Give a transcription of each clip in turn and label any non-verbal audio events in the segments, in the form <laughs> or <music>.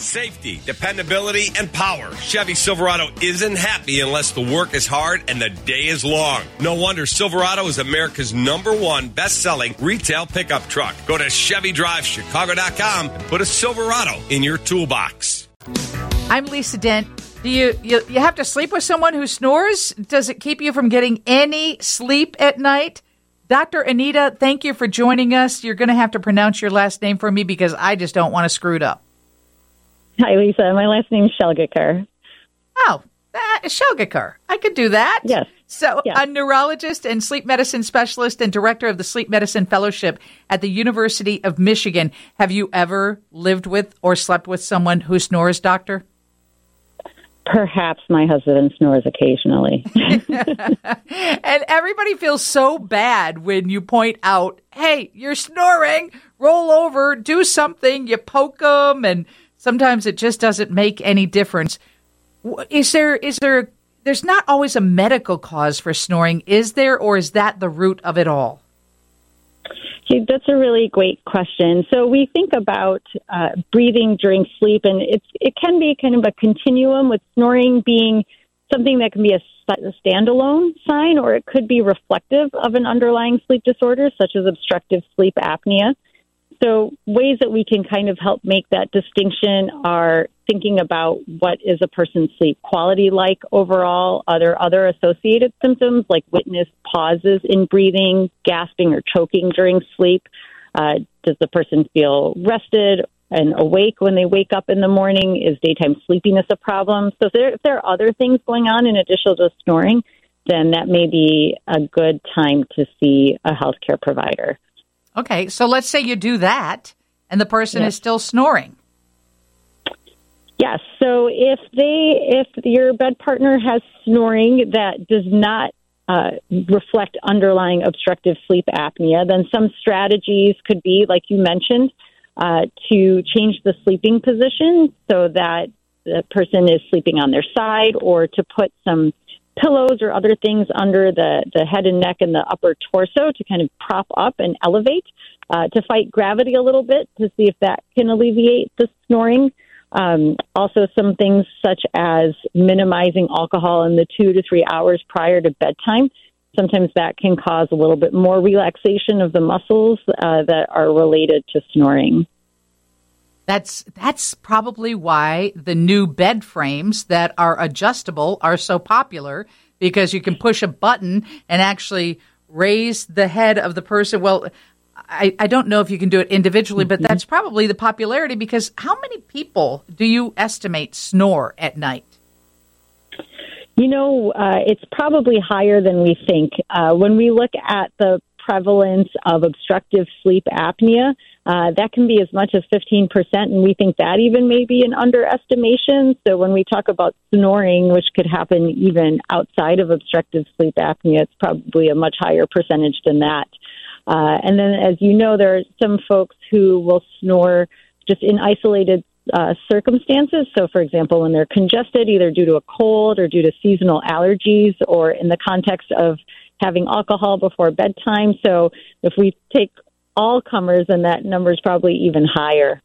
Safety, dependability, and power. Chevy Silverado isn't happy unless the work is hard and the day is long. No wonder Silverado is America's number one best selling retail pickup truck. Go to ChevyDriveChicago.com and put a Silverado in your toolbox. I'm Lisa Dent. Do you, you you have to sleep with someone who snores? Does it keep you from getting any sleep at night? Dr. Anita, thank you for joining us. You're going to have to pronounce your last name for me because I just don't want to screw it up. Hi, Lisa. My last name is Shelgikar. Oh, that is Shelgikar. I could do that. Yes. So, yes. a neurologist and sleep medicine specialist and director of the Sleep Medicine Fellowship at the University of Michigan. Have you ever lived with or slept with someone who snores, doctor? Perhaps my husband snores occasionally. <laughs> and everybody feels so bad when you point out, hey, you're snoring, roll over, do something, you poke them, and sometimes it just doesn't make any difference. Is there, is there, there's not always a medical cause for snoring, is there, or is that the root of it all? That's a really great question. So we think about uh, breathing during sleep, and it's it can be kind of a continuum with snoring being something that can be a, a standalone sign, or it could be reflective of an underlying sleep disorder, such as obstructive sleep apnea. So, ways that we can kind of help make that distinction are thinking about what is a person's sleep quality like overall. Are there other associated symptoms like witness pauses in breathing, gasping, or choking during sleep? Uh, does the person feel rested and awake when they wake up in the morning? Is daytime sleepiness a problem? So, if there, if there are other things going on in addition to snoring, then that may be a good time to see a healthcare provider. Okay, so let's say you do that and the person yes. is still snoring. Yes. So if they, if your bed partner has snoring that does not uh, reflect underlying obstructive sleep apnea, then some strategies could be, like you mentioned, uh, to change the sleeping position so that the person is sleeping on their side, or to put some pillows or other things under the, the head and neck and the upper torso to kind of prop up and elevate uh, to fight gravity a little bit to see if that can alleviate the snoring. Um, also, some things such as minimizing alcohol in the two to three hours prior to bedtime. Sometimes that can cause a little bit more relaxation of the muscles uh, that are related to snoring. That's that's probably why the new bed frames that are adjustable are so popular because you can push a button and actually raise the head of the person. Well, I, I don't know if you can do it individually, but mm-hmm. that's probably the popularity because how many people do you estimate snore at night? You know, uh, it's probably higher than we think. Uh, when we look at the prevalence of obstructive sleep apnea, uh, that can be as much as 15%, and we think that even may be an underestimation. So when we talk about snoring, which could happen even outside of obstructive sleep apnea, it's probably a much higher percentage than that. Uh, and then, as you know, there are some folks who will snore just in isolated uh, circumstances. So, for example, when they're congested, either due to a cold or due to seasonal allergies, or in the context of having alcohol before bedtime. So, if we take all comers, and that number is probably even higher.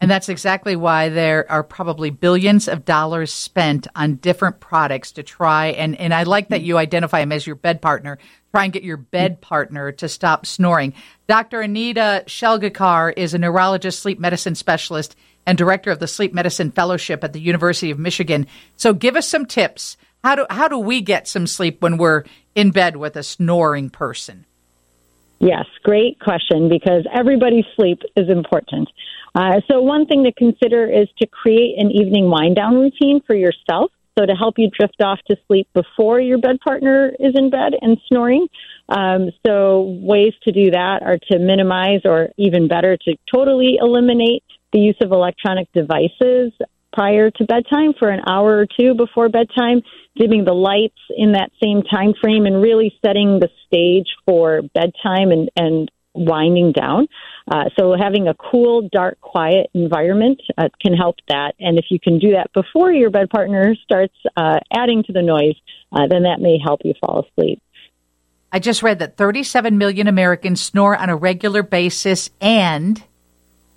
And that's exactly why there are probably billions of dollars spent on different products to try and and I like that you identify them as your bed partner. Try and get your bed partner to stop snoring. Dr. Anita Shelgikar is a neurologist, sleep medicine specialist, and director of the Sleep Medicine Fellowship at the University of Michigan. So give us some tips. How do how do we get some sleep when we're in bed with a snoring person? Yes, great question because everybody's sleep is important. Uh, so, one thing to consider is to create an evening wind down routine for yourself. So, to help you drift off to sleep before your bed partner is in bed and snoring. Um, so, ways to do that are to minimize or even better to totally eliminate the use of electronic devices prior to bedtime for an hour or two before bedtime, dimming the lights in that same time frame and really setting the stage for bedtime and, and winding down. Uh, so having a cool, dark, quiet environment uh, can help that. And if you can do that before your bed partner starts uh, adding to the noise, uh, then that may help you fall asleep. I just read that 37 million Americans snore on a regular basis, and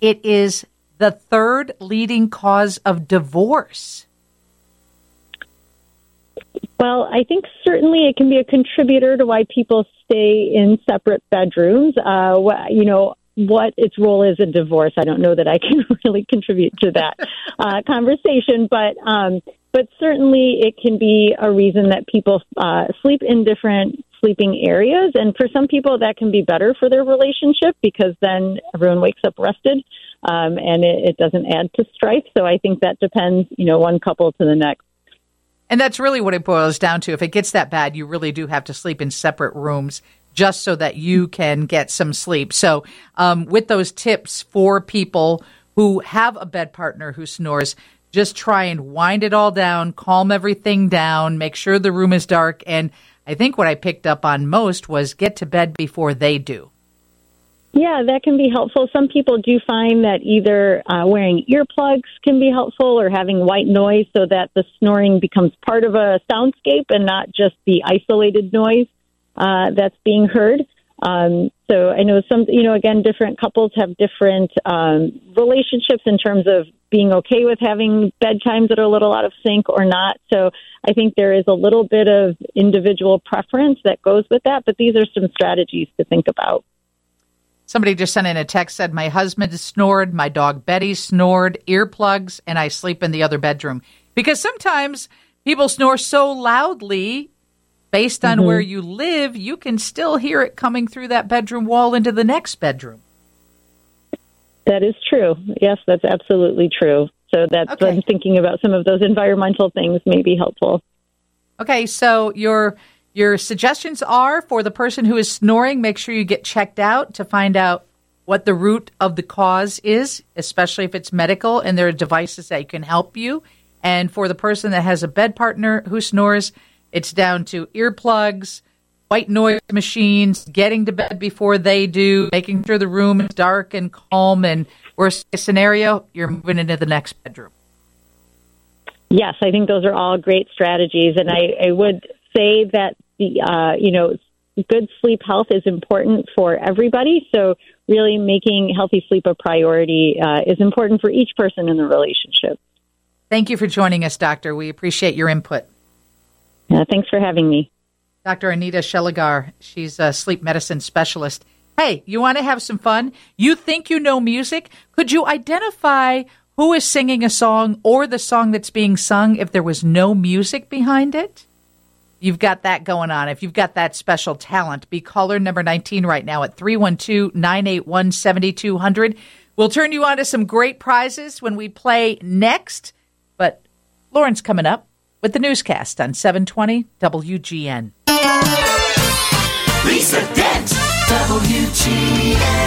it is the third leading cause of divorce? Well, I think certainly it can be a contributor to why people stay in separate bedrooms. Uh, you know, what its role is in divorce, I don't know that I can <laughs> really contribute to that uh, conversation, but um, but certainly it can be a reason that people uh, sleep in different sleeping areas, and for some people that can be better for their relationship because then everyone wakes up rested. Um, and it, it doesn't add to strife. So I think that depends, you know, one couple to the next. And that's really what it boils down to. If it gets that bad, you really do have to sleep in separate rooms just so that you can get some sleep. So, um, with those tips for people who have a bed partner who snores, just try and wind it all down, calm everything down, make sure the room is dark. And I think what I picked up on most was get to bed before they do. Yeah, that can be helpful. Some people do find that either uh, wearing earplugs can be helpful or having white noise so that the snoring becomes part of a soundscape and not just the isolated noise uh, that's being heard. Um, so I know some, you know, again, different couples have different um, relationships in terms of being okay with having bedtimes that are a little out of sync or not. So I think there is a little bit of individual preference that goes with that, but these are some strategies to think about. Somebody just sent in a text said, My husband snored, my dog Betty snored, earplugs, and I sleep in the other bedroom. Because sometimes people snore so loudly, based on mm-hmm. where you live, you can still hear it coming through that bedroom wall into the next bedroom. That is true. Yes, that's absolutely true. So that's okay. I'm thinking about some of those environmental things may be helpful. Okay, so you're your suggestions are for the person who is snoring, make sure you get checked out to find out what the root of the cause is, especially if it's medical and there are devices that can help you. And for the person that has a bed partner who snores, it's down to earplugs, white noise machines, getting to bed before they do, making sure the room is dark and calm. And worst case scenario, you're moving into the next bedroom. Yes, I think those are all great strategies. And I, I would say that the uh, you know good sleep health is important for everybody. So really making healthy sleep a priority uh, is important for each person in the relationship. Thank you for joining us, Doctor. We appreciate your input. Uh, thanks for having me. Dr. Anita Sheligar, she's a sleep medicine specialist. Hey, you want to have some fun? You think you know music? Could you identify who is singing a song or the song that's being sung if there was no music behind it? you've got that going on, if you've got that special talent, be caller number 19 right now at 312 981 7200. We'll turn you on to some great prizes when we play next. But Lauren's coming up with the newscast on 720 WGN. Lisa Dent, WGN.